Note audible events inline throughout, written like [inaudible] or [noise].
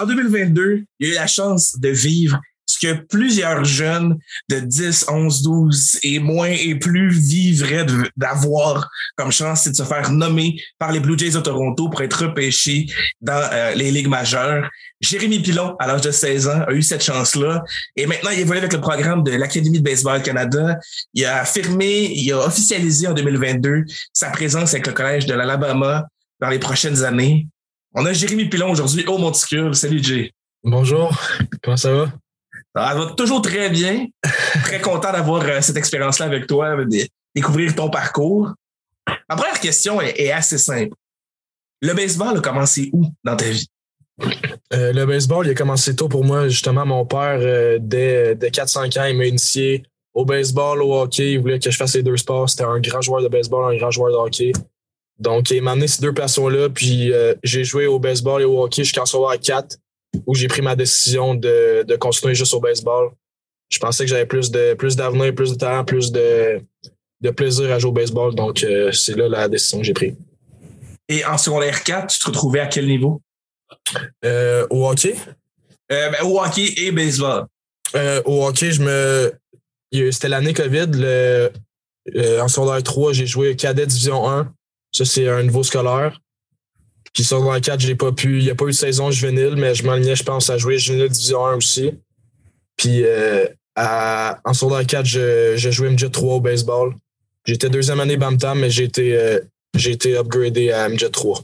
en 2022, il a eu la chance de vivre ce que plusieurs jeunes de 10, 11, 12 et moins et plus vivraient d'avoir comme chance, c'est de se faire nommer par les Blue Jays de Toronto pour être repêché dans euh, les ligues majeures. Jérémy Pilon, à l'âge de 16 ans, a eu cette chance-là. Et maintenant, il évolue avec le programme de l'Académie de baseball Canada. Il a affirmé, il a officialisé en 2022 sa présence avec le Collège de l'Alabama dans les prochaines années. On a Jérémy Pilon aujourd'hui au Monticule. Salut, Jay. Bonjour. Comment ça va? Ça va toujours très bien. [laughs] très content d'avoir euh, cette expérience-là avec toi, de découvrir ton parcours. Ma première question est, assez simple. Le baseball a commencé où dans ta vie? Euh, le baseball, il a commencé tôt pour moi. Justement, mon père, euh, dès, dès 4-5 ans, il m'a initié au baseball, au hockey. Il voulait que je fasse les deux sports. C'était un grand joueur de baseball, un grand joueur de hockey. Donc, il m'a amené ces deux passions-là. Puis, j'ai joué au baseball et au hockey jusqu'en à 4 où j'ai pris ma décision de, de continuer juste au baseball. Je pensais que j'avais plus de plus d'avenir, plus de talent, plus de, de plaisir à jouer au baseball. Donc, euh, c'est là la décision que j'ai prise. Et en secondaire 4, tu te retrouvais à quel niveau? Euh, au hockey? Euh, ben, au hockey et baseball. au hockey, je me. C'était l'année COVID. Le, en secondaire 3, j'ai joué cadet division 1. Ça, c'est un niveau scolaire. Puis dans 4, j'ai pas pu. Il n'y a pas eu de saison juvénile, mais je m'alignais, je pense, à jouer juvénile division 1 aussi. Puis euh, à, en secondaire 4, je, je jouais MJ 3 au baseball. J'étais deuxième année Bantam, mais j'ai été, euh, j'ai été upgradé à MJ 3.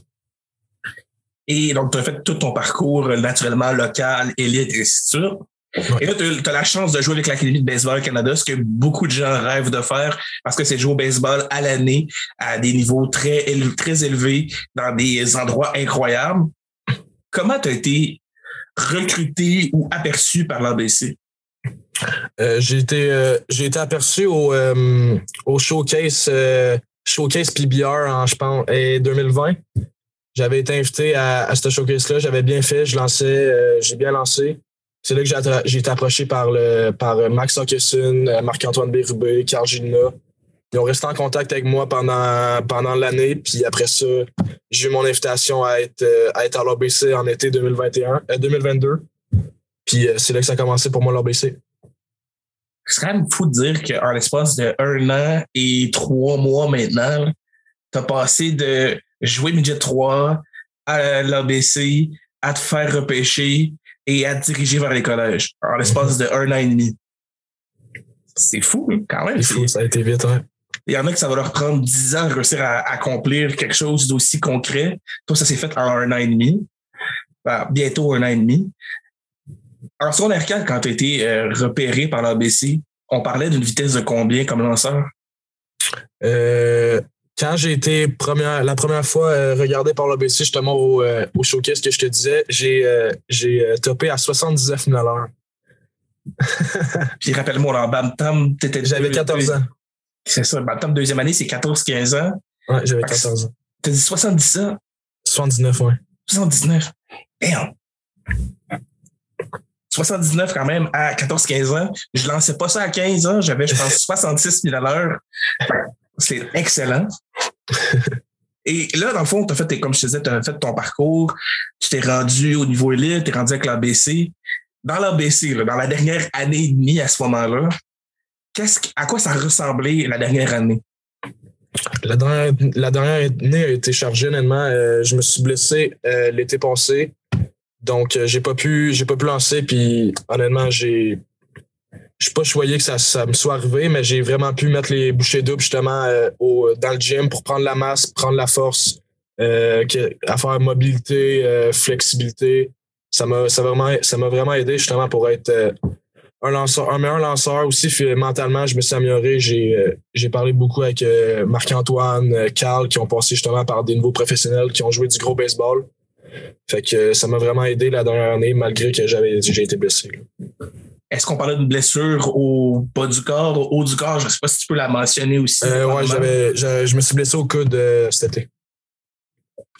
Et donc, tu as fait tout ton parcours naturellement local, élite, et ainsi de et là, tu as, la chance de jouer avec l'Académie de baseball Canada, ce que beaucoup de gens rêvent de faire parce que c'est jouer au baseball à l'année à des niveaux très, très élevés dans des endroits incroyables. Comment tu as été recruté ou aperçu par l'ABC? Euh, j'ai été euh, été aperçu au, euh, au showcase showcase PBR en je pense 2020. J'avais été invité à, à ce showcase là, j'avais bien fait, je lançais j'ai bien lancé. C'est là que j'ai été approché par, le, par Max Hawkinson, Marc-Antoine Bérubé, Carl Gina. Ils ont resté en contact avec moi pendant, pendant l'année. Puis après ça, j'ai eu mon invitation à être, à être à l'OBC en été 2021, 2022. Euh, puis euh, c'est là que ça a commencé pour moi l'OBC. C'est quand même fou de dire qu'en l'espace de un an et trois mois maintenant, tu as passé de jouer midget 3 à l'ABC à te faire repêcher et à diriger vers les collèges en l'espace de un an et demi. C'est fou, hein, quand même. C'est fou, ça a été vite, ouais. Il y en a que ça va leur prendre dix ans de réussir à accomplir quelque chose d'aussi concret. Toi, ça s'est fait en un an et demi. Ben, bientôt un an et demi. En secondaire 4, quand tu as été euh, repéré par l'ABC, on parlait d'une vitesse de combien comme lanceur? Euh, quand j'ai été première, la première fois euh, regardé par l'ABC, justement au, euh, au showcase que je te disais, j'ai euh, j'ai topé à 79 000 à l'heure. [laughs] Puis rappelle-moi, en Bantam, t'étais J'avais 14 ans. C'est ça, Bantam deuxième année, c'est 14-15 ans. Ouais, j'avais 14 ans. T'as dit 70 ans? 79, ouais. 79. Damn! 79 quand même à 14-15 ans. Je lançais pas ça à 15 ans, j'avais, je pense, [laughs] 66 000 à l'heure. C'est excellent. [laughs] Et là, dans le fond, tu as fait, comme je te disais, tu as fait ton parcours, tu t'es rendu au niveau élite, tu es rendu avec l'ABC. Dans l'ABC, dans la dernière année et demie à ce moment-là, qu'est-ce, à quoi ça ressemblait la dernière année? La dernière, la dernière année a été chargée, honnêtement. Euh, je me suis blessé euh, l'été passé. Donc, euh, j'ai pas pu, j'ai pas pu lancer. Puis, honnêtement, j'ai, je pas choyé que ça, ça me soit arrivé, mais j'ai vraiment pu mettre les bouchées doubles justement euh, au, dans le gym pour prendre la masse, prendre la force, euh, à faire mobilité, euh, flexibilité. Ça m'a vraiment vraiment aidé justement pour être un lanceur, un meilleur lanceur aussi. Mentalement, je me suis amélioré. J'ai j'ai parlé beaucoup avec Marc-Antoine, Carl, qui ont passé justement par des nouveaux professionnels qui ont joué du gros baseball. Fait que ça m'a vraiment aidé la dernière année, malgré que j'avais j'ai été blessé. Est-ce qu'on parlait d'une blessure au bas du corps, au haut du corps? Je ne sais pas si tu peux la mentionner aussi. Euh, oui, je, je, me suis blessé au coude euh, cet été.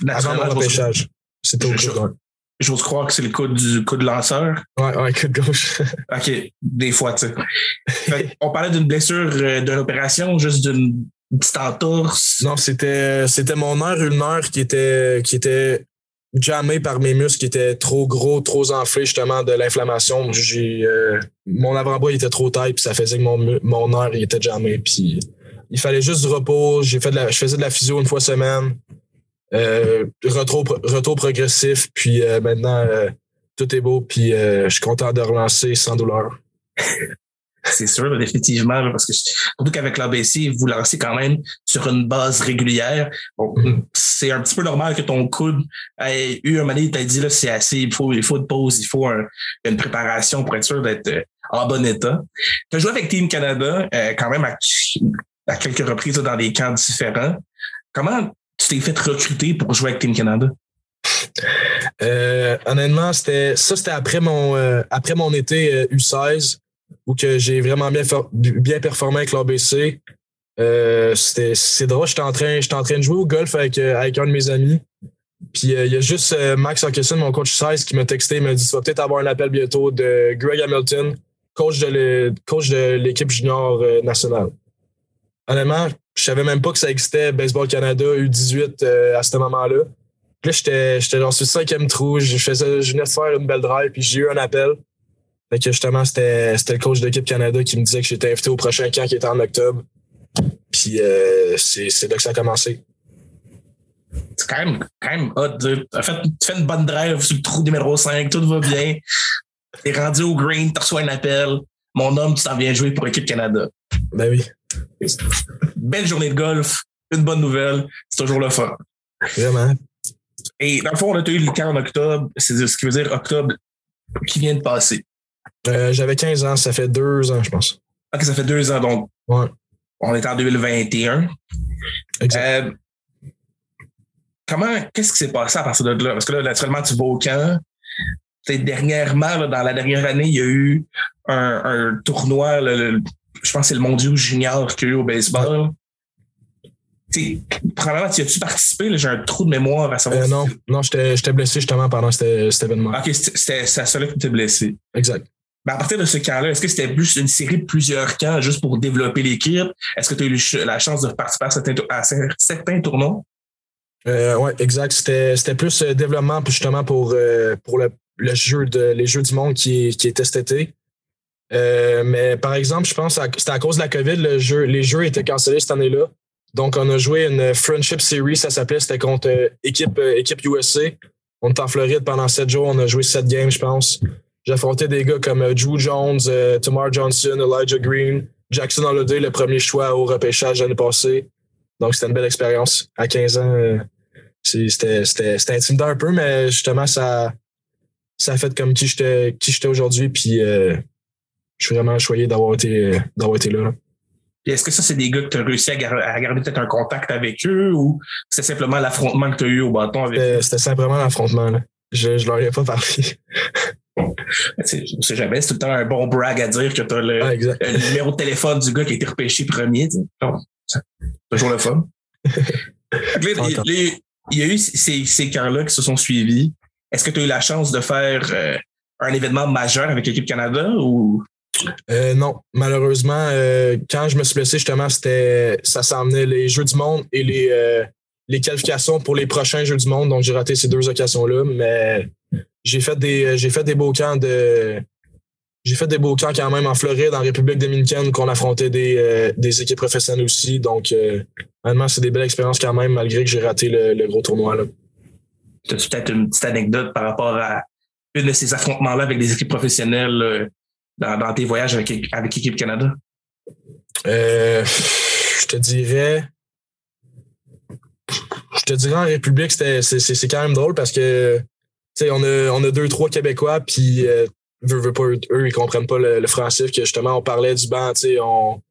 Avant mon repêchage. C'était au coude. J'ose croire que c'est le coude du coude lanceur. Ouais, ouais, coude gauche. [laughs] OK, des fois, tu sais. on parlait d'une blessure, euh, d'une opération, juste d'une petite entorse. Non, c'était, c'était mon nerf ulnaire qui était, qui était jammé par mes muscles qui étaient trop gros, trop enflés justement de l'inflammation. J'ai euh, mon avant-bras était trop taille puis ça faisait que mon mon il était jammé puis il fallait juste du repos. J'ai fait je faisais de la physio une fois semaine. Retour, retour progressif puis euh, maintenant euh, tout est beau puis je suis content de relancer sans douleur. C'est sûr, définitivement, parce que surtout qu'avec l'ABC, vous lancez quand même sur une base régulière. Mm-hmm. c'est un petit peu normal que ton coude ait eu un moment donné, t'a dit là, c'est assez, il faut, il faut une pause, il faut une préparation pour être sûr d'être euh, en bon état. Tu as joué avec Team Canada euh, quand même à, quelques reprises dans des camps différents. Comment tu t'es fait recruter pour jouer avec Team Canada? Euh, honnêtement, c'était ça, c'était après mon après mon été U16 où que j'ai vraiment bien, bien performé avec l'ABC. Euh, c'est drôle, j'étais en, train, en train de jouer au golf avec, euh, avec un de mes amis. Puis euh, il y a juste Max Hawkinson, mon coach 16, qui m'a texté, il m'a dit Tu vas peut-être avoir un appel bientôt de Greg Hamilton, coach de l'équipe junior nationale. Honnêtement, je savais même pas que ça existait Baseball Canada U18 à ce moment-là. Puis là, j'étais dans ce cinquième trou, je, faisais, je venais de faire une belle drive, puis j'ai eu un appel. Fait que justement, c'était le coach d'équipe Canada qui me disait que j'étais invité au prochain camp qui était en octobre. Puis euh, c'est là que ça a commencé. C'est quand même, quand même hot. En fait, tu fais une bonne drive sur le trou numéro 5, tout va bien. [laughs] T'es rendu au green, tu reçois un appel. Mon homme, tu t'en viens jouer pour l'équipe Canada. Ben oui. Belle journée de golf, une bonne nouvelle, c'est toujours le fun. Vraiment. Et dans le fond, on a eu le camp en octobre, c'est ce qui veut dire octobre qui vient de passer. Euh, j'avais 15 ans, ça fait deux ans, je pense. OK, ça fait deux ans, donc. Ouais. On est en 2021. Exact. Euh, comment, qu'est-ce qui s'est passé à partir de là? Parce que là, naturellement, tu vas au camp. Dernièrement, dans la dernière année, il y a eu un, tournoi, je pense que c'est le Mondial Junior qu'il y a eu au baseball. Ouais. Probablement, tu as-tu participé? J'ai un trou de mémoire à savoir. Euh, non, non j'étais blessé justement pendant cet, événement. OK, c'était ça seule que tu étais blessé. Exact. Ben, à partir de ce camp-là, est-ce que c'était plus une série de plusieurs camps juste pour développer l'équipe? Est-ce que tu as eu la chance de participer à certains, tournois? Euh, oui, exact. C'était plus euh, développement justement pour, euh, le, jeu les Jeux du monde qui, qui était cet été. mais par exemple, je pense que c'était à cause de la COVID, les jeux étaient cancellés cette année-là. Donc, on a joué une Friendship Series, ça s'appelait, c'était contre équipe, équipe USA. On était en Floride pendant sept jours, on a joué sept games, je pense. J'ai affronté des gars comme euh, Drew Jones, euh, Tamar Johnson, Elijah Green, Jackson Holiday, le premier choix au repêchage l'année passée. Donc, c'était une belle expérience. À 15 ans, euh, c'était intimidant un peu, mais justement, ça, ça a fait comme qui j'étais aujourd'hui. Puis, je suis vraiment choyé d'avoir été, été là. Est-ce que ça, c'est des gars que tu as réussi à, garder peut-être un contact avec eux ou c'est simplement l'affrontement que tu as eu au bâton avec eux? C'était simplement l'affrontement. Je ne leur ai pas parlé. [laughs] On sait jamais, c'est tout le temps un bon brag à dire que tu as le, numéro de téléphone du gars qui a été repêché premier. C'est toujours le fun. [laughs] il, y a eu ces, ces camps-là qui se sont suivis. Est-ce que tu as eu la chance de faire euh, un événement majeur avec l'équipe Canada ou? Euh, non, malheureusement, euh, quand je me suis blessé, justement, c'était ça s'emmenait les Jeux du monde et les, les qualifications pour les prochains Jeux du monde. Donc, j'ai raté ces deux occasions-là, mais j'ai fait des j'ai fait des beaux camps de j'ai fait des beaux camps quand même en Floride, en République dominicaine, qu'on affrontait des, euh, des équipes professionnelles aussi. Donc, euh, c'est des belles expériences quand même, malgré que j'ai raté le, gros tournoi. Tu as peut-être une petite anecdote par rapport à une de ces affrontements-là avec des équipes professionnelles euh, dans, tes voyages avec, avec Équipe Canada? Euh, je te dirais. Je te dirais en République, c'est quand même drôle parce que on a, on a deux, trois Québécois, puis euh, pas, eux, ils comprennent pas le, français, que justement, on parlait du banc, on.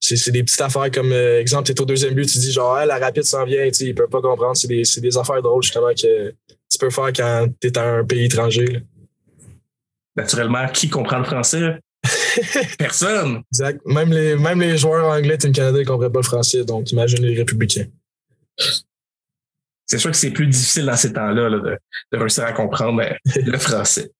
C'est des petites affaires comme, euh, exemple, tu es au deuxième but, tu dis genre, la rapide s'en vient, tu ils peuvent pas comprendre. C'est des, des affaires drôles, justement, que tu peux faire quand tu es dans un pays étranger. Naturellement, qui comprend le français? [laughs] Personne. Exact. Même les, même les joueurs anglais Team Canada ne comprennent pas le français, donc imagine les républicains c'est sûr que c'est plus difficile dans ces temps-là de, réussir à comprendre [laughs] le français.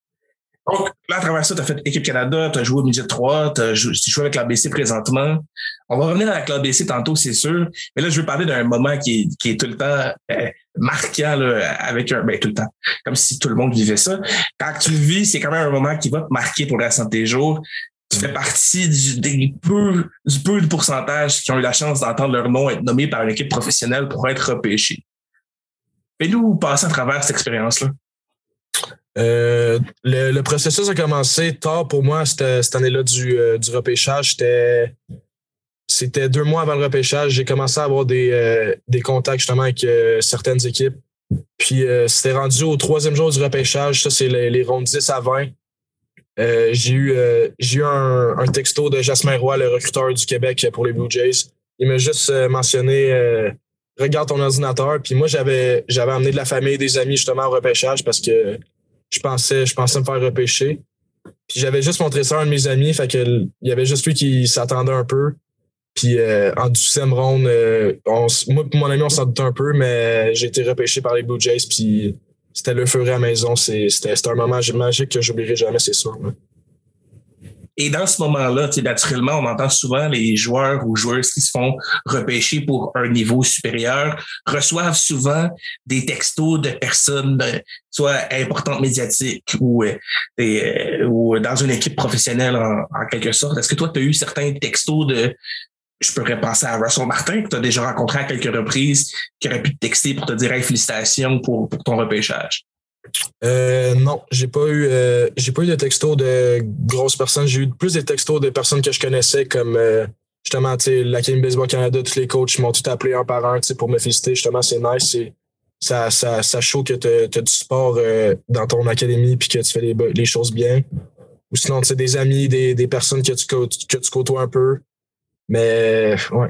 Donc, là, à travers ça, tu as fait Équipe Canada, tu as joué au Midget 3, tu as joué, avec la BC présentement. On va revenir avec la BC tantôt, c'est sûr. Mais là, je veux parler d'un moment qui est, qui est tout le temps euh, marquant là, avec un. Ben, tout le temps. Comme si tout le monde vivait ça. Quand tu le vis, c'est quand même un moment qui va te marquer pour le restant de tes jours. Tu fais partie du, des peu, du peu de pourcentage qui ont eu la chance d'entendre leur nom être nommé par une équipe professionnelle pour être repêché. Fais-nous passer à travers cette expérience-là. Euh, le, processus a commencé tard pour moi cette, année-là du, euh, du repêchage. C'était deux mois avant le repêchage. J'ai commencé à avoir des, euh, des contacts justement avec certaines équipes. Puis c'était rendu au troisième jour du repêchage. Ça, c'est les, les rondes 10 à 20. j'ai eu, eu un, un, texto de Jasmin Roy, le recruteur du Québec pour les Blue Jays. Il m'a juste mentionné Regarde ton ordinateur. Puis moi, j'avais j'avais amené de la famille, des amis justement au repêchage parce que je pensais, je pensais me faire repêcher. Puis j'avais juste montré ça à un de mes amis, fait que il y avait juste lui qui s'attendait un peu. Puis euh, en douzième ronde, euh, moi mon ami, on s'en doutait un peu, mais j'ai été repêché par les Blue Jays, puis c'était le feu à la maison. C'était un moment magique que j'oublierai jamais, c'est sûr. Et dans ce moment-là, naturellement, on entend souvent les joueurs ou joueuses qui se font repêcher pour un niveau supérieur reçoivent souvent des textos de personnes, euh, soit importantes médiatiques ou, euh, euh, ou dans une équipe professionnelle en, quelque sorte. Est-ce que toi, tu as eu certains textos de je pourrais penser à Russell Martin, que tu as déjà rencontré à quelques reprises, qui aurait pu te texter pour te dire félicitations pour, pour ton repêchage? Euh, non, j'ai pas eu euh, j'ai pas eu de textos de grosses personnes. J'ai eu plus des textos de personnes que je connaissais comme euh, justement la Game Baseball Canada, tous les coachs m'ont tout appelé un par un pour me féliciter. Justement, c'est nice. Ça, ça, ça show que tu as, du sport euh, dans ton académie puis que tu fais les, les choses bien. Ou sinon, tu des amis, des, des personnes que tu, que tu côtoies un peu. Mais ouais,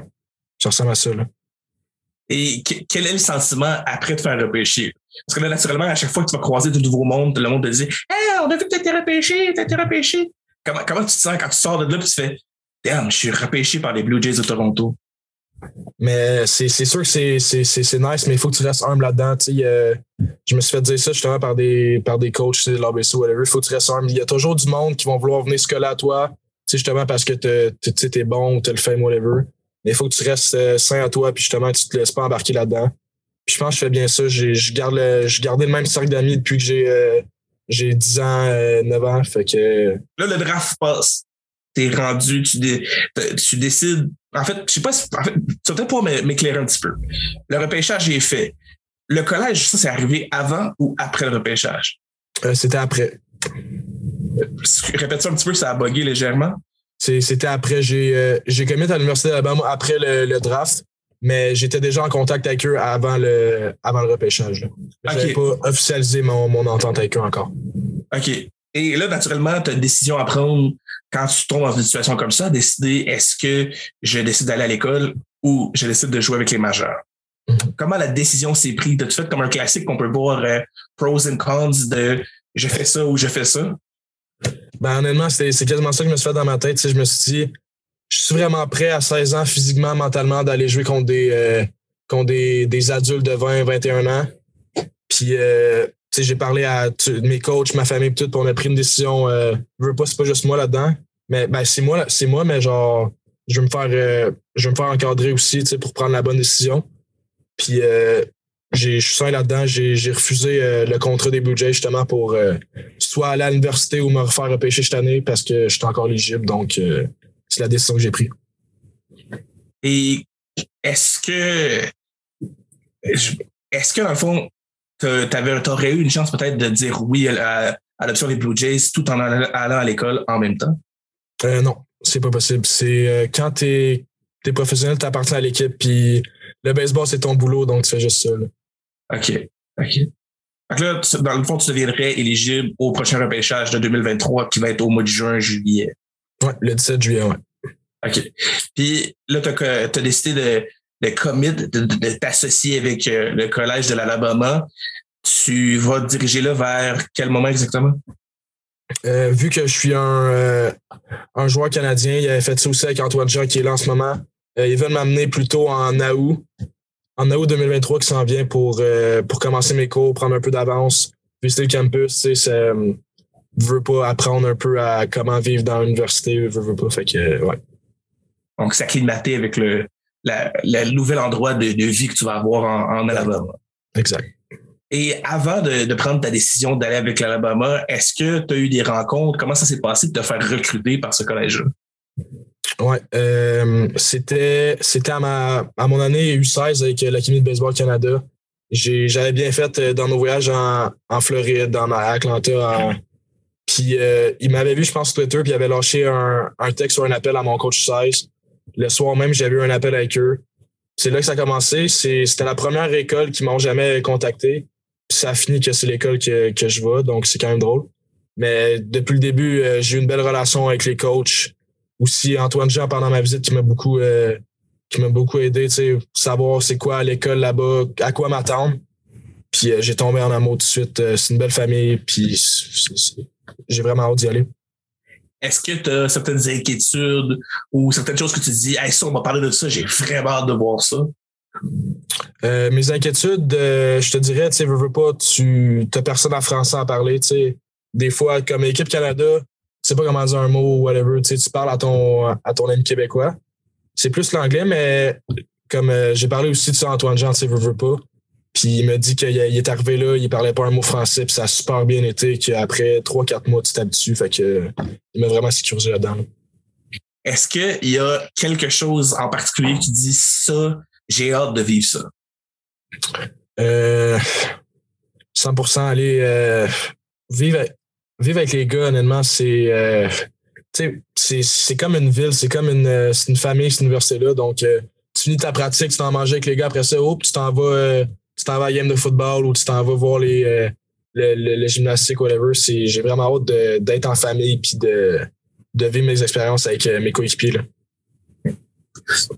ça ressemble à ça. Là. Et quel est le sentiment après de faire repêcher? Parce que là, naturellement, à chaque fois que tu vas croiser de nouveaux mondes, le monde te dit Hey, on a vu que tu repêché, tu repêché. Comment, comment tu te sens quand tu sors de là et tu fais Damn, je suis repêché par les Blue Jays de Toronto? Mais c'est sûr que c'est nice, mais il faut que tu restes humble là-dedans. Euh, je me suis fait dire ça justement par des, par des coachs de l'ABC ou whatever. Il faut que tu restes humble. Il y a toujours du monde qui vont vouloir venir se coller à toi, justement parce que tu bon ou tu le fais, whatever. Mais il faut que tu restes euh, sain à toi, puis justement, tu te laisses pas embarquer là-dedans. Puis je pense que je fais bien ça. Je garde le, je gardais le même cercle d'amis depuis que j'ai euh, j'ai 10 ans, 9 euh, ans. Fait que. Là, le draft passe. T'es rendu, tu, tu décides. En fait, je sais pas si. En fait, tu vas peut-être pouvoir m'éclairer un petit peu. Le repêchage est fait. Le collège, ça, c'est arrivé avant ou après le repêchage? C'était après. Répète ça un petit peu, ça a bugué légèrement. C'était après, j'ai euh, j'ai commis à l'Université d'Alabama après le, draft, mais j'étais déjà en contact avec eux avant le, avant le repêchage. Je n'avais pas officialisé mon, mon entente avec eux encore. OK. Et là, naturellement, tu as une décision à prendre quand tu tombes dans une situation comme ça, décider est-ce que je décide d'aller à l'école ou je décide de jouer avec les majeurs? Mhm. Comment la décision s'est prise? As-tu fait comme un classique qu'on peut voir euh, pros and cons de je fais ça ou je fais ça? Ben, honnêtement, c'est quasiment ça que je me suis fait dans ma tête. je me suis dit, je suis vraiment prêt à 16 ans, physiquement, mentalement, d'aller jouer contre des, euh, des, des, adultes de 20, 21 ans. Puis, euh, j'ai parlé à mes coachs, ma famille, tout, puis on a pris une décision. Euh, je veux pas, c'est pas juste moi là-dedans. Mais ben, c'est moi, c'est moi, mais genre, je veux me faire, euh, je me faire encadrer aussi, pour prendre la bonne décision. Puis, je suis sain là-dedans. J'ai refusé le contrat des Blue Jays justement pour soit aller à l'université ou me refaire repêcher cette année parce que je suis encore éligible. Donc, euh, c'est la décision que j'ai prise. Et est-ce que, est-ce que dans le fond, tu aurais eu une chance peut-être de dire oui à, l'option des Blue Jays tout en allant à l'école en même temps? non, c'est pas possible. C'est quand tu es, es, professionnel, tu appartiens à l'équipe, puis le baseball, c'est ton boulot, donc tu fais juste ça. OK. OK. Donc là, dans le fond, tu deviendrais éligible au prochain repêchage de 2023 qui va être au mois de juin, juillet. Oui, le 17 juillet, oui. OK. Puis là, tu as, décidé de, de commit, de, t'associer avec euh, le collège de l'Alabama. Tu vas te diriger là vers quel moment exactement? Euh, vu que je suis un, euh, un joueur canadien, il avait fait ça aussi avec Antoine Jean qui est là en ce moment. ils veulent m'amener plutôt en août en août 2023 qui s'en vient pour, euh, pour commencer mes cours, prendre un peu d'avance, visiter le campus. Veux pas apprendre un peu à comment vivre dans l'université, veux, veux pas. Fait que, ouais. Donc, s'acclimater avec le, la, la nouvel endroit de, de, vie que tu vas avoir en, en Alabama. Exact. Et avant de, de prendre ta décision d'aller avec l'Alabama, est-ce que tu as eu des rencontres? Comment ça s'est passé de te faire recruter par ce collège-là? Ouais, euh, c'était c'était à ma à mon année U16 avec l'Académie de baseball Canada. J'avais bien fait euh, dans nos voyages en, en Floride, dans Atlanta. En, puis euh, il m'avait vu, je pense, sur Twitter, puis il avait lâché un, un texte ou un appel à mon coach 16. Le soir même, j'avais eu un appel avec eux. C'est là que ça a commencé. C'était la première école qui m'ont jamais contacté. Puis ça a fini que c'est l'école que, que je vais, donc c'est quand même drôle. Mais depuis le début, euh, j'ai eu une belle relation avec les coachs. Aussi Antoine Jean pendant ma visite qui m'a beaucoup euh, qui m'a beaucoup aidé, tu sais, savoir c'est quoi l'école là-bas, à quoi m'attendre. Puis euh, j'ai tombé en amour tout de suite. Euh, c'est une belle famille, puis j'ai vraiment hâte d'y aller. Est-ce que tu as certaines inquiétudes ou certaines choses que tu dis, hey, ça, on va parler de ça, j'ai vraiment hâte de voir ça? Euh, mes inquiétudes, euh, je te dirais, tu sais, veux, veux pas, tu n'as personne en français à parler, tu sais. Des fois, comme équipe Canada, tu sais pas comment dire un mot ou whatever, tu sais, tu parles à ton, à ton ami québécois. C'est plus l'anglais, mais comme euh, j'ai parlé aussi de ça Antoine Jean, tu sais, veux, veux pas. Puis il m'a dit qu'il est arrivé là, il parlait pas un mot français, puis ça a super bien été, qu'après 3-4 mois, tu t'habitues. Fait que il m'a vraiment sécurisé là-dedans. Est-ce qu'il y a quelque chose en particulier qui dit ça, j'ai hâte de vivre ça? Euh, 100% aller euh, vivre, vivre avec les gars, honnêtement, c'est euh, c'est comme une ville, c'est comme une, une famille, cette université-là. Donc, euh, tu finis ta pratique, tu t'en manges avec les gars après ça, hop, tu t'en vas, euh, tu t'en vas à game de football ou tu t'en vas voir les, euh, le, le, le, gymnastique, whatever. J'ai vraiment hâte d'être en famille puis de, de vivre mes expériences avec mes coéquipiers.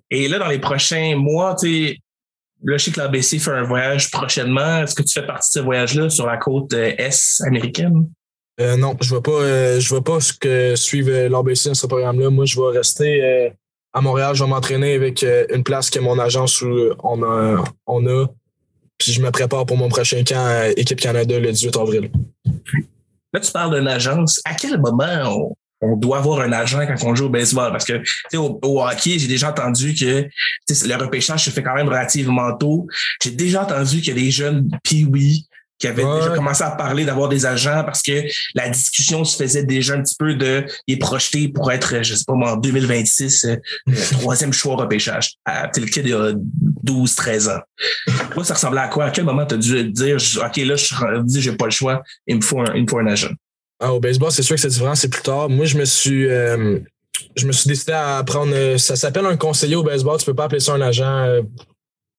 Et là, dans les prochains mois, tu sais, là, je sais que l'ABC fait un voyage prochainement. Est-ce que tu fais partie de ce voyage-là sur la côte est américaine? Euh, non, je ne vais pas, euh, je vais pas que suivre l'ABC dans ce programme-là. Moi, je vais rester euh, à Montréal. Je vais m'entraîner avec euh, une place que mon agence on a, on a. Puis je me prépare pour mon prochain camp Équipe Canada le 18 avril. Là, tu parles d'une agence. À quel moment on, on, doit avoir un agent quand on joue au baseball? Parce que au, au hockey, j'ai déjà entendu que le repêchage se fait quand même relativement tôt. J'ai déjà entendu que les jeunes pee qui avait ouais. déjà commencé à parler d'avoir des agents parce que la discussion se faisait déjà un petit peu de il est projeté pour être, je sais pas moi, en 2026, euh, [laughs] troisième choix repêchage. T'es le kid il y a 12, 13 ans. Toi, ça ressemblait à quoi? À quel moment tu as dû dire OK, là, je dis j'ai pas le choix, il me faut un, il me faut un agent? Ah, au baseball, c'est sûr que c'est différent, c'est plus tard. Moi, je me suis euh, je me suis décidé à prendre ça s'appelle un conseiller au baseball, tu peux pas appeler ça un agent euh,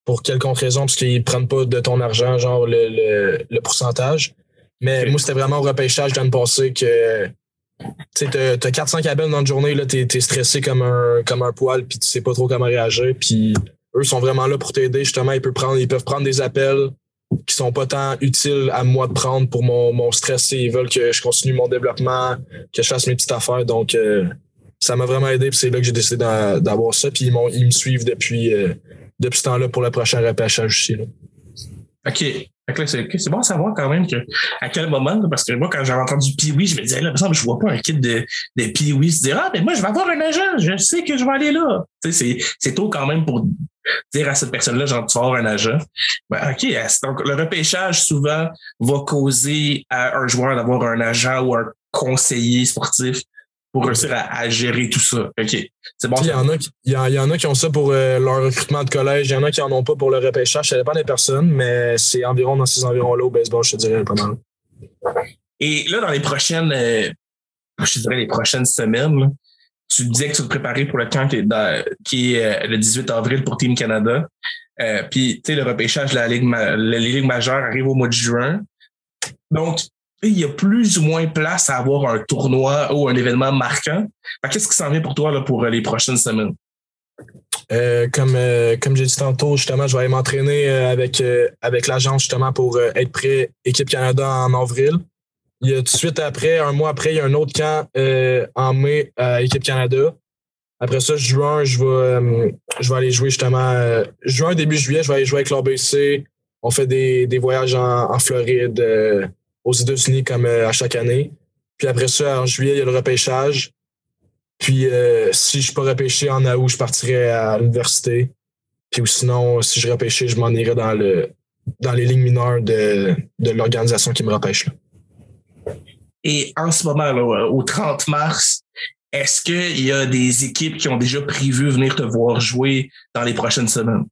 pour quelconque raison, parce qu'ils prennent pas de ton argent, genre le, le, le pourcentage. Mais okay. moi, c'était vraiment au repêchage l'année passée que tu sais, t'as 400 appels dans une journée, t'es es stressé comme un, comme un poil, puis tu sais pas trop comment réagir. Puis eux sont vraiment là pour t'aider. Justement, ils peuvent prendre, ils peuvent prendre des appels qui sont pas tant utiles à moi de prendre pour mon, mon stress. Ils veulent que je continue mon développement, que je fasse mes petites affaires. Donc, euh, ça m'a vraiment aidé. Puis c'est là que j'ai décidé d'avoir ça. Puis ils, ils me suivent depuis, euh, depuis ce temps-là pour le prochain repêchage aussi. Là. OK. C'est bon à savoir quand même que à quel moment, parce que moi, quand j'avais entendu Pee-Wee, je me disais, là, je vois pas un kit de, de Pee-Wee se dire Ah, mais moi, je vais avoir un agent, je sais que je vais aller là. C'est tôt quand même pour dire à cette personne-là, genre, tu vas avoir un agent. Ben, OK, donc le repêchage, souvent, va causer à un joueur d'avoir un agent ou un conseiller sportif pour réussir à, à, gérer tout ça. OK. C'est bon. Il y, en a qui, il, y, en, il y en a qui ont ça pour euh, leur recrutement de collège. Il y en a qui en ont pas pour le repêchage. Ça dépend des personnes, mais c'est environ dans ces environs-là au baseball, je te dirais pas mal. Et là, dans les prochaines, euh, je dirais les prochaines semaines, là, tu disais que tu te préparais pour le camp qui est, dans, qui est euh, le 18 avril pour Team Canada. Puis, tu sais, le repêchage de la Ligue, la Ligue majeure arrive au mois de juin. Donc, il y a plus ou moins place à avoir un tournoi ou un événement marquant. Qu'est-ce qui s'en vient pour toi là, pour les prochaines semaines? Euh, comme euh, comme j'ai dit tantôt, justement, je vais aller m'entraîner euh, avec, avec l'agence justement pour être prêt Équipe Canada en avril. Il y a tout de suite après, un mois après, il y a un autre camp en mai à Équipe Canada. Après ça, juin, je vais, je vais aller jouer justement. juin, début juillet, je vais aller jouer avec l'ABC. On fait des, des voyages en Floride aux États-Unis comme à chaque année. Puis après ça, en juillet, il y a le repêchage. Puis euh, si je pas repêché en août, je partirai à l'université. Puis sinon, si je repêchais, je m'en irais dans le dans les lignes mineures de, de l'organisation qui me repêche. Et en ce moment, là, au 30 mars, est-ce qu'il y a des équipes qui ont déjà prévu venir te voir jouer dans les prochaines semaines?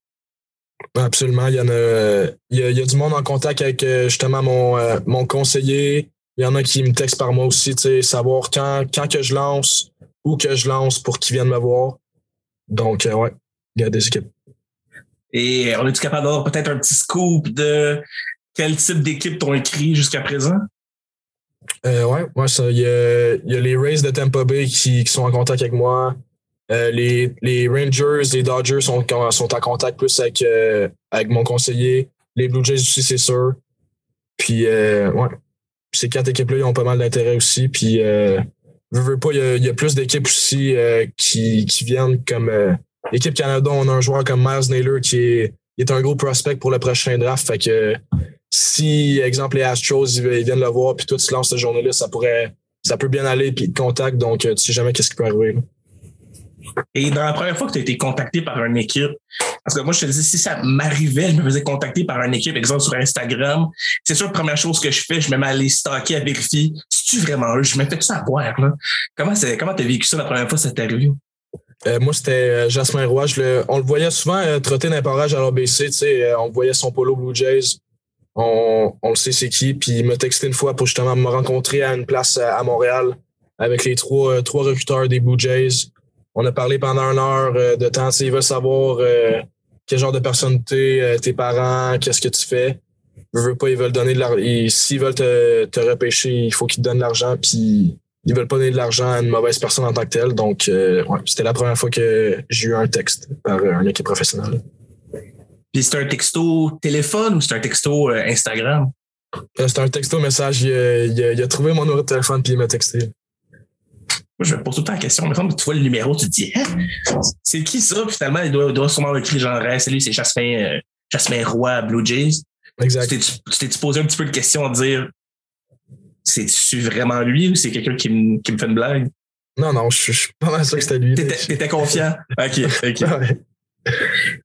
Absolument. Il y en a, il y a, du monde en contact avec euh, justement mon, euh, mon conseiller. Il y en a qui me textent par moi aussi, tu sais, savoir quand, quand que je lance, où que je lance pour qu'ils viennent me voir. Donc, euh, ouais, il y a des équipes. Et on est-tu capable d'avoir peut-être un petit scoop de quel type d'équipe t'ont écrit jusqu'à présent? Euh, ouais, ouais, ça. Il y a, y a, les Rays de Tampa Bay qui, qui sont en contact avec moi. Euh, les, les, Rangers, les Dodgers sont, sont en contact plus avec, euh, avec mon conseiller. Les Blue Jays aussi, c'est sûr. Puis, euh, ouais. Ces quatre équipes-là, ils ont pas mal d'intérêt aussi. Puis, euh, je veux pas, il y a, y a plus d'équipes aussi qui, qui viennent comme l'équipe Canada. On a un joueur comme Miles Naylor qui est, est un gros prospect pour le prochain draft. Fait que si, exemple, les Astros, ils, viennent le voir, puis toi, tu lances cette journée-là, ça pourrait, ça peut bien aller, puis ils te contactent. Donc, tu sais jamais qu'est-ce qui peut arriver. Là. Et dans la première fois que tu as été contacté par une équipe, parce que moi, je te dis, si ça m'arrivait, je me faisais contacter par une équipe, exemple sur Instagram, c'est sûr, première chose que je fais, je me mets à aller stalker, à vérifier, si tu vraiment eux, je me fais tout ça à boire, là? Comment c'est, comment t'as vécu ça la première fois, cette arrivé? Euh, moi, c'était euh, Jasmin Roy. on le voyait souvent euh, trotter dans les parages à l'ABC. On voyait son polo Blue Jays. On, le sait c'est qui. Puis il m'a texté une fois pour justement me rencontrer à une place à, Montréal avec les trois recruteurs des Blue Jays. On a parlé pendant une heure euh, de temps. Ils veulent savoir euh, quel genre de personne tu es, tes parents, qu'est-ce que tu fais. Je veux pas, ils veulent donner de l'argent. S'ils veulent te, te repêcher, il faut qu'ils te donnent de l'argent. Puis ils veulent pas donner de l'argent à une mauvaise personne en tant que telle. Donc, euh, ouais, c'était la première fois que j'ai eu un texte par un équipe professionnelle. Puis c'est un texto téléphone ou c'est un texto Instagram? c'est un texto message. Il il a, trouvé mon numéro de téléphone puis il m'a texté. Moi, je me pose tout le temps la question. Mais tu vois le numéro, tu te dis, hein? c'est qui ça? Puis finalement, il doit, doit sûrement écrire genre, salut, c'est Jasmin, euh, Jasmin Roy, Blue Jays. Exact. Tu t'es posé un petit peu de question à dire, c'est-tu vraiment lui ou c'est quelqu'un qui, me, qui me fait une blague? Non, non, je, suis pas mal sûr que c'était lui. T'étais confiant? [laughs] OK, OK. ouais.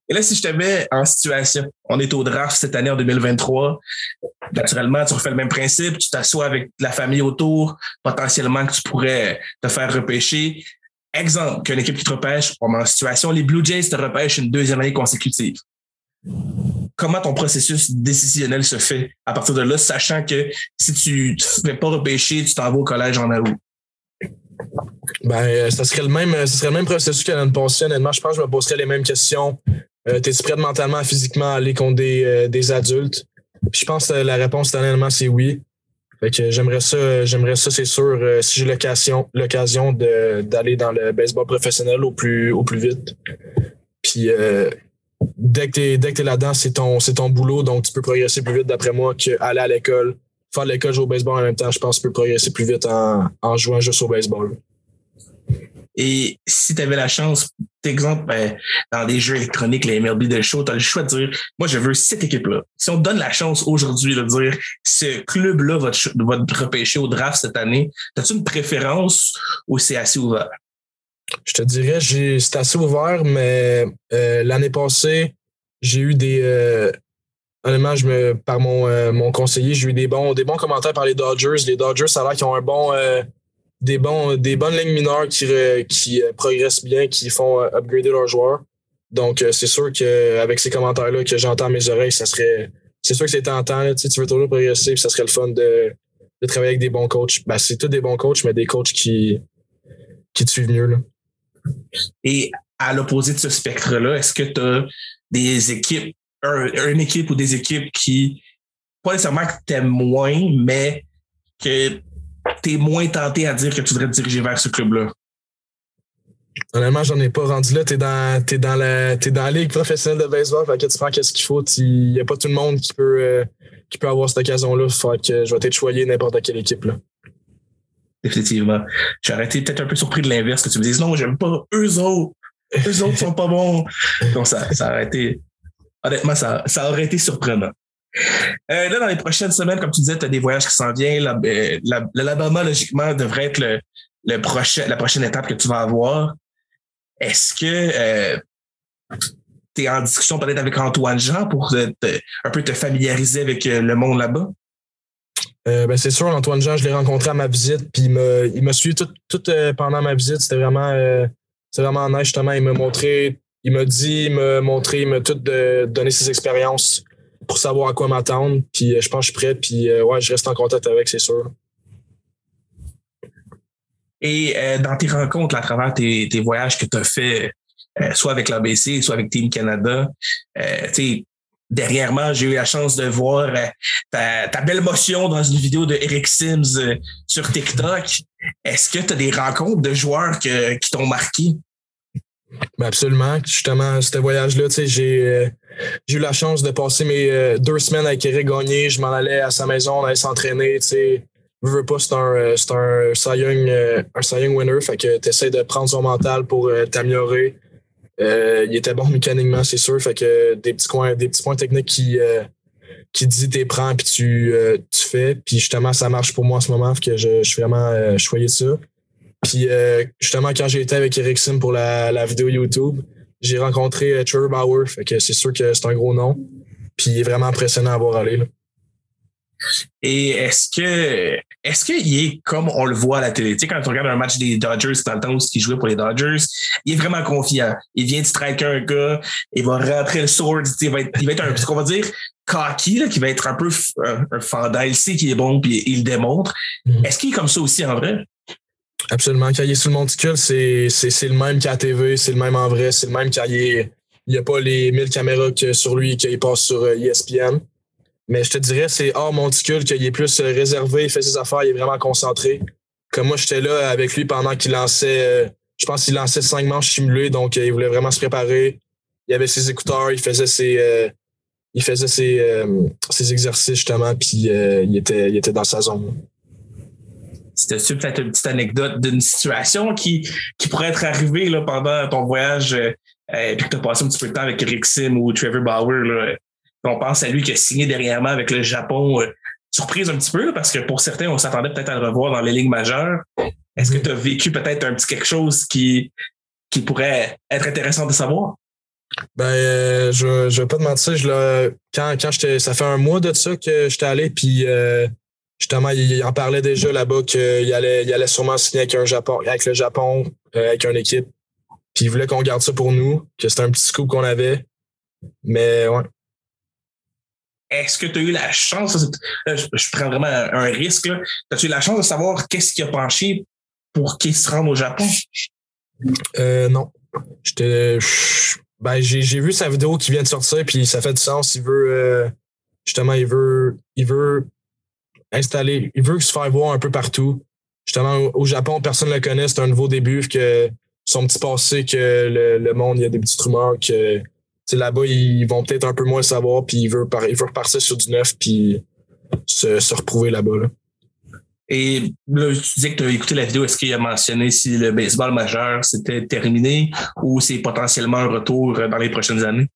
Et là, si je te mets en situation, on est au draft cette année en 2023, naturellement, tu refais le même principe, tu t'assois avec la famille autour, potentiellement que tu pourrais te faire repêcher. Exemple, qu'une équipe qui te repêche, on met en situation, les Blue Jays te repêchent une deuxième année consécutive. Comment ton processus décisionnel se fait à partir de là, sachant que si tu ne fais pas repêcher, tu t'en vas au collège en août? Ben, euh, ça serait le même, ça serait le même processus que l'année passée. Honnêtement, je pense que je me poserais les mêmes questions. Euh, T'es-tu prêt mentalement, physiquement à aller contre des, euh, des adultes? Je pense que la réponse, honnêtement, c'est oui. J'aimerais ça, j'aimerais ça, c'est sûr, euh, si j'ai l'occasion, d'aller dans le baseball professionnel au plus, au plus vite. Puis euh, dès que t'es, t'es là-dedans, c'est ton, c'est ton boulot, donc tu peux progresser plus vite d'après moi qu'aller à l'école faire l'école, jouer au baseball en même temps, je pense que tu peux progresser plus vite en, en jouant juste au baseball. Et si tu avais la chance, exemple, ben, dans des jeux électroniques, les MLB de show, tu as le choix de dire, moi, je veux cette équipe-là. Si on te donne la chance aujourd'hui de dire, ce club-là va te, va te repêcher au draft cette année, as-tu une préférence ou c'est assez ouvert? Je te dirais, c'est assez ouvert, mais euh, l'année passée, j'ai eu des, euh, honnêtement, je me, par mon, euh, mon conseiller, j'ai eu des bons, des bons commentaires par les Dodgers. Les Dodgers, ça a l'air qu'ils ont un bon, euh, des, bons, des bonnes lignes mineures qui, qui euh, progressent bien, qui font upgrader leurs joueurs. Donc, c'est sûr qu'avec ces commentaires-là que j'entends mes oreilles, ça serait. C'est sûr que c'est tentant. Là, tu veux toujours progresser, puis ça serait le fun de, de travailler avec des bons coachs. Ben, c'est tous des bons coachs, mais des coachs qui, qui te suivent mieux. Là. Et à l'opposé de ce spectre-là, est-ce que tu as des équipes une équipe ou des équipes qui, pas nécessairement que t'aimes moins, mais que t'es moins tenté à dire que tu devrais te diriger vers ce club-là? Honnêtement, j'en ai pas rendu là. T'es dans, es dans la, es dans la ligue professionnelle de baseball. Fait que tu prends qu'est-ce qu'il faut. Il n'y a pas tout le monde qui peut, euh, qui peut avoir cette occasion-là. Fait que je vais être choyé n'importe quelle équipe, là. Effectivement. J'aurais été peut-être un peu surpris de l'inverse que tu me dises non, j'aime pas eux autres. Eux autres sont pas bons. [laughs] Donc, ça, ça aurait été, honnêtement, ça, aurait été surprenant. Euh, là, dans les prochaines semaines, comme tu disais, tu as des voyages qui s'en viennent. Euh, L'Alabama, logiquement, devrait être le, prochain, la prochaine étape que tu vas avoir. Est-ce que euh, tu es en discussion peut-être avec Antoine Jean pour un peu te familiariser avec le monde là-bas? ben c'est sûr, Antoine Jean, je l'ai rencontré à ma visite, puis il m'a suivi tout, pendant ma visite. C'était vraiment, vraiment nice, justement. Il m'a montré, il m'a dit, il m'a montré, il m'a tout donné ses expériences pour savoir à quoi m'attendre. Puis euh, je pense que je suis prêt. Puis euh, ouais, je reste en contact avec, c'est sûr. Et euh, dans tes rencontres à travers tes, voyages que tu as fait, soit avec l'ABC, soit avec Team Canada, tu derrière moi, j'ai eu la chance de voir ta, belle motion dans une vidéo de Eric Sims sur TikTok. Est-ce que tu as des rencontres de joueurs qui t'ont marqué? Ben absolument. Justement, ce voyage-là, j'ai euh, j'ai eu la chance de passer mes euh, deux semaines avec Eric Gagné. Je m'en allais à sa maison, on allait s'entraîner. Je veux pas, c'est un, euh, c'est un Young, un winner. Fait que tu essaies de prendre son mental pour t'améliorer. il était bon mécaniquement, c'est sûr. Fait que des petits coins, des petits points techniques qui, qui dit t'es prends puis tu, tu fais. Puis justement, ça marche pour moi en ce moment. Fait que je, je suis vraiment choyé de ça. Puis euh, justement, quand j'ai été avec Eric Sim pour la, la vidéo YouTube, j'ai rencontré euh, Trevor Bauer. Fait que c'est sûr que c'est un gros nom. Puis il est vraiment impressionnant à voir aller. Là. Et est-ce que est-ce qu'il est comme on le voit à la télé? Tu sais, quand tu regardes un match des Dodgers dans le temps où il jouait pour les Dodgers, il est vraiment confiant. Il vient de striker un gars, il va rentrer le sword, il va être, il va être un, ce qu'on va dire, cocky, là, qui va être un peu un, un Il sait qu'il est bon puis il le démontre. Mm. Est-ce qu'il est comme ça aussi en vrai? Absolument. Quand il est sur le monticule, c'est, c'est, le même qu'à TV, c'est le même en vrai, c'est le même quand il n'y a pas les 1000 caméras que sur lui qu'il passe sur ESPN. Euh, e Mais je te dirais, c'est hors monticule qu'il est plus euh, réservé, il fait ses affaires, il est vraiment concentré. Comme moi, j'étais là avec lui pendant qu'il lançait, euh, je pense qu'il lançait cinq manches simulées, donc il voulait vraiment se préparer. Il avait ses écouteurs, il faisait ses, il faisait ses, ses exercices justement, puis il, était, il était dans sa zone. C'était peut-être une petite anecdote d'une situation qui, qui pourrait être arrivée là, pendant ton voyage euh, euh puis que tu as passé un petit peu de temps avec Rick Sim ou Trevor Bauer. Là. On pense à lui qui a signé derrière moi avec le Japon. Euh, surprise un petit peu, parce que pour certains, on s'attendait peut-être à le revoir dans les lignes majeures. Est-ce que tu as vécu peut-être un petit quelque chose qui, qui pourrait être intéressant de savoir? Ben, euh, je, je vais pas te mentir, je, quand, quand ça fait un mois de ça que j'étais allé, puis justement, il en parlait déjà là-bas qu'il allait, il allait sûrement signer avec, un Japon, avec le Japon, euh, avec une équipe. Puis il voulait qu'on garde ça pour nous, que c'était un petit scoop qu'on avait. Mais ouais. Est-ce que tu as eu la chance, je, prends vraiment un, risque, as-tu eu la chance de savoir qu'est-ce qui a penché pour qu'il se rende au Japon? Euh, non. J'étais. Ben, j'ai vu sa vidéo qui vient de sortir, puis ça fait du sens. Il veut. Euh, justement, il veut. Il veut installé. Il veut se faire voir un peu partout. Justement, au Japon, personne ne le connaît. C'est un nouveau début. Que son petit passé, que le, monde, il y a des petites rumeurs que là-bas, ils vont peut-être un peu moins le savoir. Puis il veut, il veut repartir sur du neuf puis se, se reprouver là-bas. Et là, tu disais que tu as écouté la vidéo. Est-ce qu'il a mentionné si le baseball majeur c'était terminé ou c'est potentiellement un retour dans les prochaines années?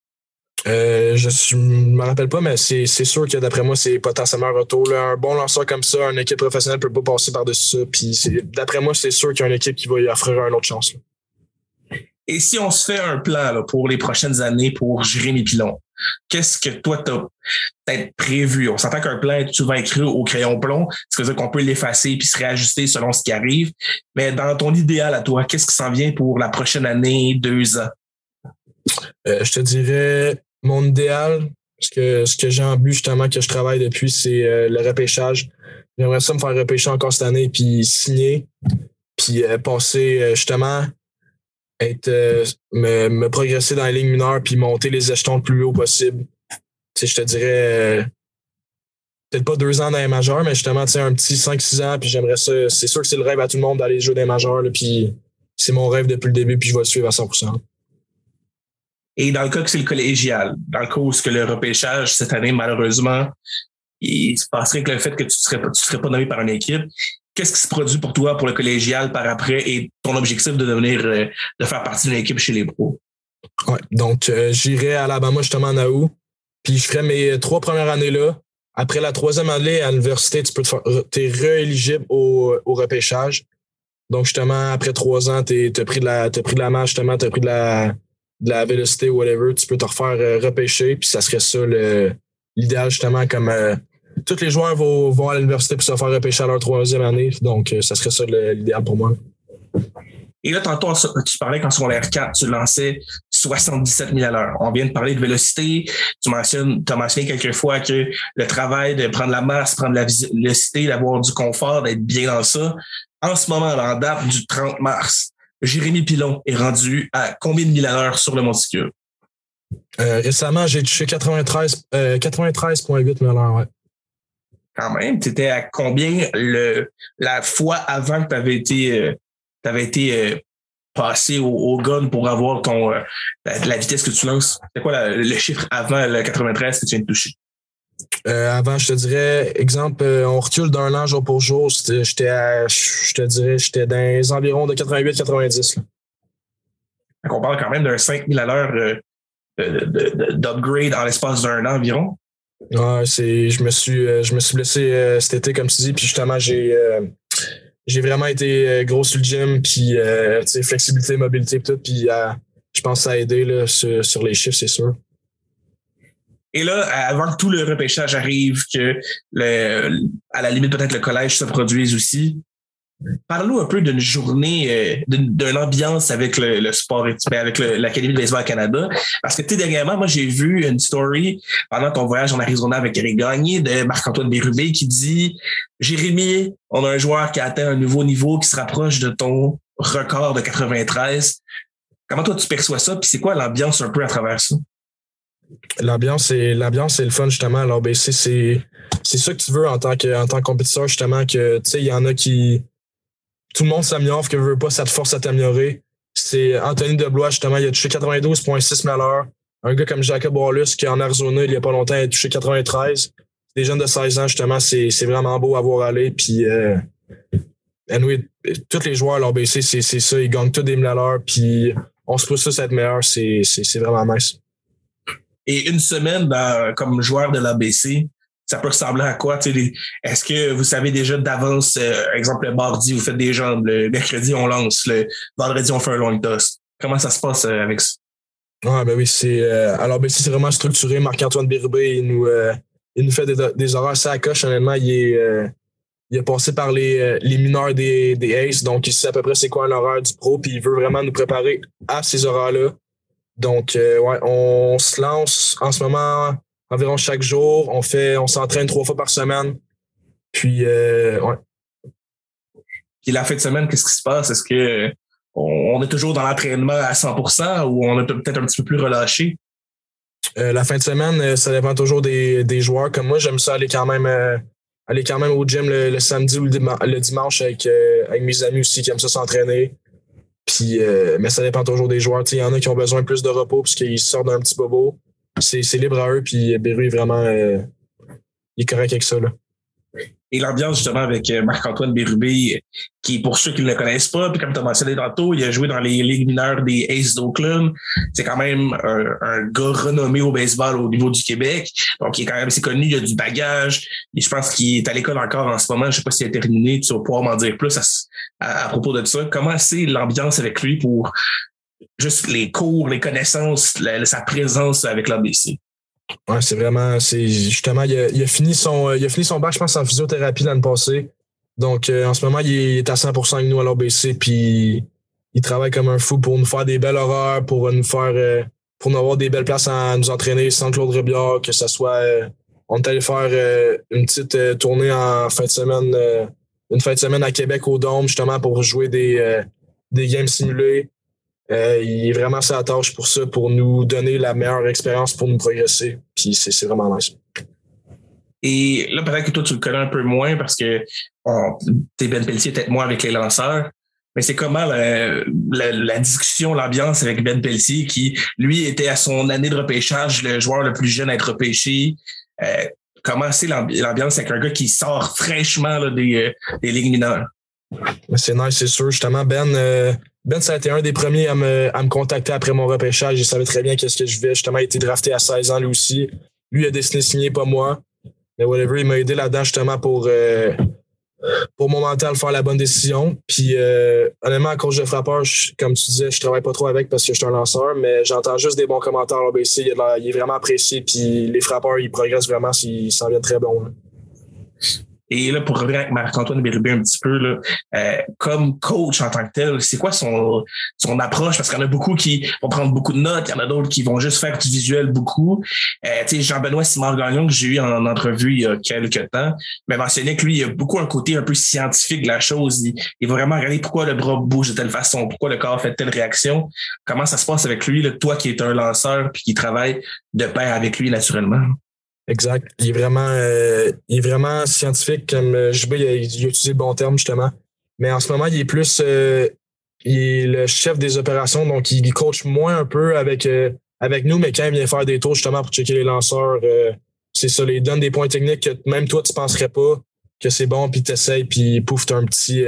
Euh, je ne me rappelle pas, mais c'est sûr que d'après moi, c'est potentiellement un retour. Un bon lanceur comme ça, une équipe professionnelle ne peut pas passer par-dessus ça. Puis d'après moi, c'est sûr qu'il y a une équipe qui va y offrir une autre chance. Et si on se fait un plan pour les prochaines années pour Jérémy Pilon, qu'est-ce que toi, tu as peut-être prévu? On s'entend qu'un plan est souvent écrit au crayon plomb, c'est-à-dire qu'on peut l'effacer puis se réajuster selon ce qui arrive. Mais dans ton idéal à toi, qu'est-ce qui s'en vient pour la prochaine année, deux ans? Euh, je te dirais mon idéal, ce que, ce que j'ai en but justement que je travaille depuis, c'est euh, le repêchage. J'aimerais ça me faire repêcher encore cette année, puis signer, puis euh, passer euh, justement, être, me, me, progresser dans les lignes mineures, puis monter les échelons le plus haut possible. Tu je te dirais peut-être pas deux ans dans les majeurs, mais justement, un petit 5-6 ans, puis j'aimerais ça. C'est sûr que c'est le rêve à tout le monde d'aller jouer dans les majeurs, puis c'est mon rêve depuis le début, puis je vais le suivre à 100 et dans le cas que c'est le collégial, dans le cas où que le repêchage cette année, malheureusement, il se passerait que le fait que tu ne serais, serais pas nommé par une équipe, qu'est-ce qui se produit pour toi pour le collégial par après et ton objectif de devenir, euh, de faire partie d'une équipe chez les pros? Ouais, donc euh, j'irai à Alabama justement en août. Puis je ferais mes trois premières années là. Après la troisième année à l'université, tu peux te es rééligible au, au repêchage. Donc, justement, après trois ans, tu as pris de la, t'as pris de la marche, justement, tu as pris de la, de la vélocité ou whatever. Tu peux te refaire euh, repêcher, puis ça serait ça l'idéal, justement, comme euh, tous les joueurs vont, vont à l'université pour se faire repêcher à leur troisième année. Donc, euh, ça serait ça l'idéal pour moi. Et là, tantôt, tu parlais qu'en secondaire 4, tu lançais 77 000 à l'heure. On vient de parler de vélocité. Tu mentionnes, as mentionné quelques fois que le travail de prendre la masse, prendre la vélocité, d'avoir du confort, d'être bien dans ça. En ce moment, en date du 30 mars, Jérémy Pilon est rendu à combien de mille à l'heure sur le monticule? Euh, récemment, j'ai touché 93, 93,8 000 à l'heure, ouais. Quand même, tu étais à combien le, la fois avant que tu avais été, euh, avais été euh, passé au, gun pour avoir ton, euh, la, vitesse que tu lances? C'est quoi le chiffre avant le 93 que tu viens de toucher? Euh, avant, je te dirais, exemple, euh, on recule d'un an jour pour jour. J'étais à, je te dirais, j'étais dans les environs de 88-90. On parle quand même d'un 5000 à l'heure euh, d'upgrade en l'espace d'un an environ. Ouais, c'est, je me suis, je me suis blessé cet été, comme tu dis, puis justement, j'ai, j'ai vraiment été gros sur le gym, puis, flexibilité, mobilité, tout, puis je pense que ça a aidé là, sur les chiffres, c'est sûr. Et là, avant que tout le repêchage arrive, que le, à la limite peut-être le collège se produise aussi, parle-nous un peu d'une journée, euh, d'une ambiance avec le, sport, ben, avec l'Académie de baseball Canada. Parce que, tu dernièrement, moi, j'ai vu une story pendant ton voyage en Arizona avec Eric Gagné de Marc-Antoine Bérubé qui dit Jérémy, on a un joueur qui a atteint un nouveau niveau qui se rapproche de ton record de 93. Comment toi tu perçois ça? Puis c'est quoi l'ambiance un peu à travers ça? L'ambiance et l'ambiance le fun justement à l'ABC, c'est c'est ça que tu veux en tant que en tant compétiteur justement que tu sais il y en a qui tout le monde s'améliore que veut pas ça te force à t'améliorer. C'est Anthony Deblois justement, il a touché 92.6 à l'heure. Un gars comme Jacob Wallace qui est en Arizona il y a pas longtemps il a touché 93. Des jeunes de 16 ans justement, c'est c'est vraiment beau à voir aller puis euh, anyway, tous les joueurs à l'ABC, c'est c'est ça, ils gagnent tous des mille puis on se pousse tous à être meilleur, c'est c'est vraiment nice. Et une semaine ben, comme joueur de l'ABC, ça peut ressembler à quoi? Est-ce que vous savez déjà d'avance, euh, exemple, le mardi, vous faites des jambes, le mercredi, on lance, le vendredi, on fait un long toss. Comment ça se passe euh, avec ça? Ah, ben oui, c'est. Euh, alors, ben, c'est vraiment structuré. Marc-Antoine Bérubé, il nous, euh, il nous fait des, des horaires ça coche. Honnêtement, il est. il a passé par les, les mineurs des, des Aces, donc il sait à peu près c'est quoi un horaire du pro, puis il veut vraiment nous préparer à ces horaires-là. Donc, euh, ouais, on se lance en ce moment environ chaque jour. On fait, on s'entraîne trois fois par semaine. Puis, euh, ouais. Puis la fin de semaine, qu'est-ce qui se passe? Est-ce que on est toujours dans l'entraînement à 100% ou on est peut-être un petit peu plus relâché? Euh, la fin de semaine, ça dépend toujours des, des joueurs. Comme moi, j'aime ça aller quand même aller quand même au gym le, samedi ou le, dimanche avec, avec mes amis aussi qui aiment ça s'entraîner. Puis, euh, mais ça dépend toujours des joueurs. Il y en a qui ont besoin plus de repos parce qu'ils sortent d'un petit bobo. C'est libre à eux. Puis Beru est vraiment euh, il est correct avec ça. Là. Et l'ambiance, justement, avec euh, Marc-Antoine Bérubé, qui, pour ceux qui ne le connaissent pas, puis comme tu as mentionné tantôt, il a joué dans les ligues mineures des Aces d'Oakland. C'est quand même un, gars renommé au baseball au niveau du Québec. Donc, il est quand même assez connu, il a du bagage. Et je pense qu'il est à l'école encore en ce moment. Je sais pas s'il a terminé. Tu vas pouvoir m'en dire plus à, propos de ça. Comment c'est l'ambiance avec lui pour juste les cours, les connaissances, sa présence avec l'ABC? Ouais, c'est vraiment, c'est justement, il a, fini son, il a fini son bac, je pense, en physiothérapie l'année passée. Donc, euh, en ce moment, il est, à 100% avec nous à l'OBC, puis il travaille comme un fou pour nous faire des belles horreurs, pour nous faire, euh, pour nous avoir des belles places à nous entraîner sans Claude Rebiard, que ce soit, euh, on est allé faire une petite tournée en fin de semaine, une fin de semaine à Québec au Dôme, justement, pour jouer des, des games simulés. Euh, il est vraiment sa tâche pour ça, pour nous donner la meilleure expérience pour nous progresser. Puis c'est vraiment nice. Et là, peut-être que toi, tu le connais un peu moins parce que t'es Ben Pelletier, peut-être moins avec les lanceurs. Mais c'est comment la, discussion, l'ambiance avec Ben Pelletier, qui, lui, était à son année de repêchage, le joueur le plus jeune à être repêché. Euh, comment c'est l'ambiance avec un gars qui sort fraîchement des, euh, des ligues mineures? C'est nice, c'est sûr. Justement, Ben, euh, Ben, ça a été un des premiers à me, à me contacter après mon repêchage. Il savait très bien qu'est-ce que je vais. Justement, il a été drafté à 16 ans lui aussi. lui a décidé de signer, pas moi. Mais whatever, il m'a aidé là-dedans justement pour, euh, pour mon mental faire la bonne décision. Puis euh, honnêtement, à cause de frappeur, comme tu disais, je travaille pas trop avec parce que je suis un lanceur, mais j'entends juste des bons commentaires à. Il, il, est vraiment apprécié. Puis les frappeurs, ils progressent vraiment s'ils s'en viennent très bons. Et là, pour revenir avec Marc-Antoine Bérubé un petit peu, là, euh, comme coach en tant que tel, c'est quoi son, son approche? Parce qu'il y en a beaucoup qui vont prendre beaucoup de notes, il y en a d'autres qui vont juste faire du visuel beaucoup. Euh, tu sais, Jean-Benoît Simon Gagnon, que j'ai eu en, entrevue il y a quelques temps, m'a mentionné que lui, il a beaucoup un côté un peu scientifique de la chose. Il, il va vraiment regarder pourquoi le bras bouge de telle façon, pourquoi le corps fait telle réaction. Comment ça se passe avec lui, là, toi qui es un lanceur puis qui travaille de pair avec lui naturellement? Exact. Il est vraiment, euh, il est vraiment scientifique, comme euh, JB, il a, il a utilisé le bon terme, justement. Mais en ce moment, il est plus euh, il est le chef des opérations, donc il coach moins un peu avec, avec nous, mais quand il vient faire des tours justement pour checker les lanceurs, c'est ça, il donne des points techniques que même toi, tu penserais pas que c'est bon, puis t'essayes, puis pouf, t'as un petit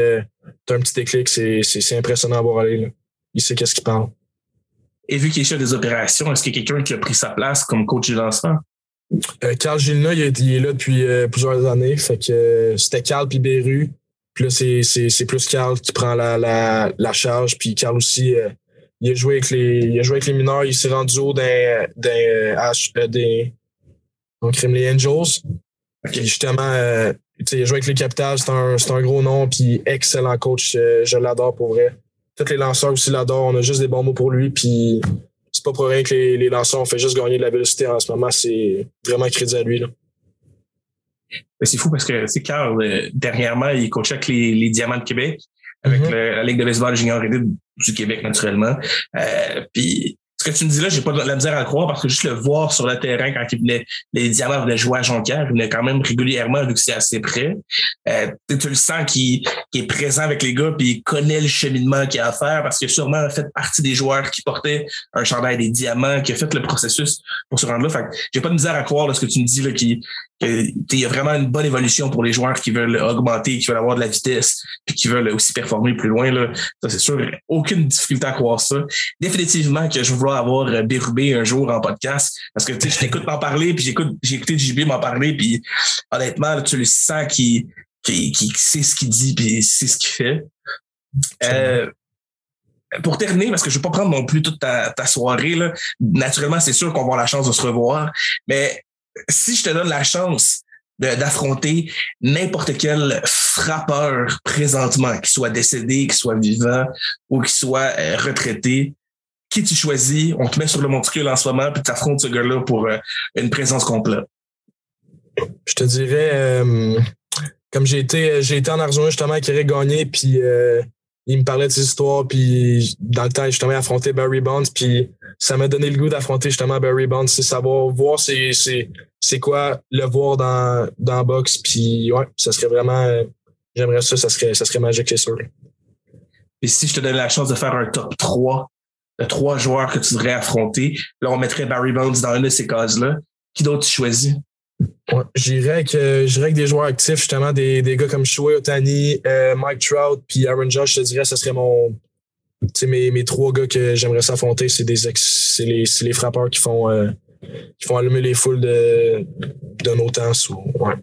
t'as un petit déclic. C'est, c'est, impressionnant à voir aller. Là. Il sait qu'est-ce qu'il parle. Et vu qu'il est chef des opérations, est-ce qu'il y a quelqu'un qui a pris sa place comme coach des lanceurs? Euh, Carl Gilna, il, est là depuis euh, plusieurs années. Fait que euh, c'était Carl puis Beru. Puis là, c'est, plus Carl qui prend la, la, la charge. Puis Carl aussi, il, a joué avec les, il a joué avec les mineurs. Il s'est rendu haut d'un, d'un, des, donc, les Angels. justement, il a joué avec les Capitals. C'est un, un gros nom. Puis excellent coach. je l'adore pour vrai. Tous les lanceurs aussi l'adorent. On a juste des bons mots pour lui. Puis c'est pas pour rien que les, lanceurs ont fait juste gagner de la vélocité en ce moment. C'est vraiment crédit à lui. C'est fou parce que c'est Carl, euh, dernièrement, il coachait avec les, Diamants de Québec, avec mm-hmm. la Ligue de baseball junior du Québec, naturellement. Euh, puis que tu me dis là, j'ai pas de la misère à croire parce que juste le voir sur le terrain quand il venait, les Diamants venaient jouer à Jonquière, il venait quand même régulièrement vu que c'est assez près. Euh, tu le sens qu'il est présent avec les gars puis il connaît le cheminement qu'il a à faire parce qu'il a sûrement fait partie des joueurs qui portaient un chandail des diamants, qui a fait le processus pour se rendre là. Fait j'ai pas de misère à croire ce que tu me dis là, qui il y a vraiment une bonne évolution pour les joueurs qui veulent augmenter, qui veulent avoir de la vitesse, puis qui veulent aussi performer plus loin. Là. Ça, c'est sûr, aucune difficulté à croire ça. Définitivement que je veux avoir euh, Bérubé un jour en podcast, parce que tu sais, je t'écoute m'en parler, puis j'écoute, j'ai écouté JB m'en parler, puis honnêtement, tu le sens qui, qui, qui sait ce qu'il dit, puis sait ce qu'il fait. Euh, pour terminer, parce que je ne vais pas prendre non plus toute ta, ta soirée, là, naturellement, c'est sûr qu'on va avoir la chance de se revoir, mais si je te donne la chance d'affronter n'importe quel frappeur présentement, qu'il soit décédé, qu'il soit vivant ou qu'il soit euh, retraité, qui tu choisis, on te met sur le monticule en ce moment, puis tu affrontes ce gars-là pour euh, une présence complète. Je te dirais, euh, comme j'ai été, été en Arizona justement qui aurait gagné, puis il me parlait de ses histoires, puis dans le temps, justement, affronté Barry Bonds, puis ça m'a donné le goût d'affronter justement Barry Bonds, c'est savoir voir c'est c'est quoi le voir dans dans box, puis ouais, ça serait vraiment j'aimerais ça, ça serait ça serait magique c'est sûr. Et si je te donnais la chance de faire un top 3 de trois joueurs que tu devrais affronter, là on mettrait Barry Bonds dans une de ces cases-là. Qui d'autre tu choisis? Ouais, j'irais avec, euh, avec des joueurs actifs, justement, des, des gars comme Shohei Otani, euh, Mike Trout, puis Aaron Josh, je te dirais, ce serait mon. Mes, mes trois gars que j'aimerais s'affronter, c'est des les, les frappeurs qui font euh, qui font allumer les foules de, de nos temps. Ouais.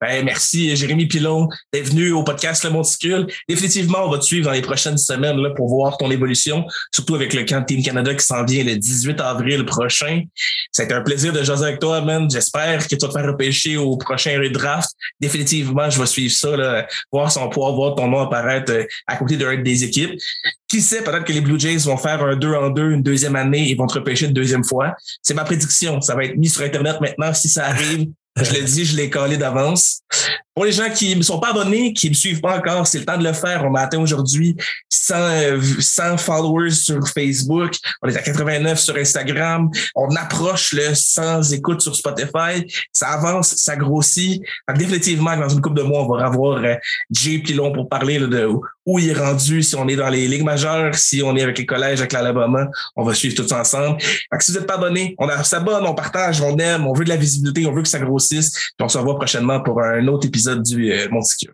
Ben, merci, Jérémy Pilon, d'être venu au podcast Le Monticule. Définitivement, on va te suivre dans les prochaines semaines là, pour voir ton évolution, surtout avec le camp Team Canada qui s'en vient le 18 avril prochain. Ça a été un plaisir de jaser avec toi, man. J'espère que tu vas te faire repêcher au prochain draft. Définitivement, je vais suivre ça, là, voir si on pourra voir ton nom apparaître euh, à côté d'un des équipes. Qui sait, peut-être que les Blue Jays vont faire un 2 en 2 une deuxième année et vont te repêcher une deuxième fois. C'est ma prédiction. Ça va être mis sur Internet maintenant si ça arrive. Je l'ai dit, je l'ai collé d'avance. Pour les gens qui ne sont pas abonnés, qui ne me suivent pas encore, c'est le temps de le faire. On a atteint aujourd'hui 100, 100 followers sur Facebook. On est à 89 sur Instagram. On approche le 100 écoutes sur Spotify. Ça avance, ça grossit. définitivement, dans une couple de mois, on va avoir euh, Jay Pilon pour parler de où il est rendu, si on est dans les ligues majeures, si on est avec les collèges, avec l'Alabama. On va suivre tout ensemble. si vous n'êtes pas abonné, on s'abonne, on partage, on aime, on veut de la visibilité, on veut que ça grossisse. on se revoit prochainement pour un autre épisode du euh, Monticule.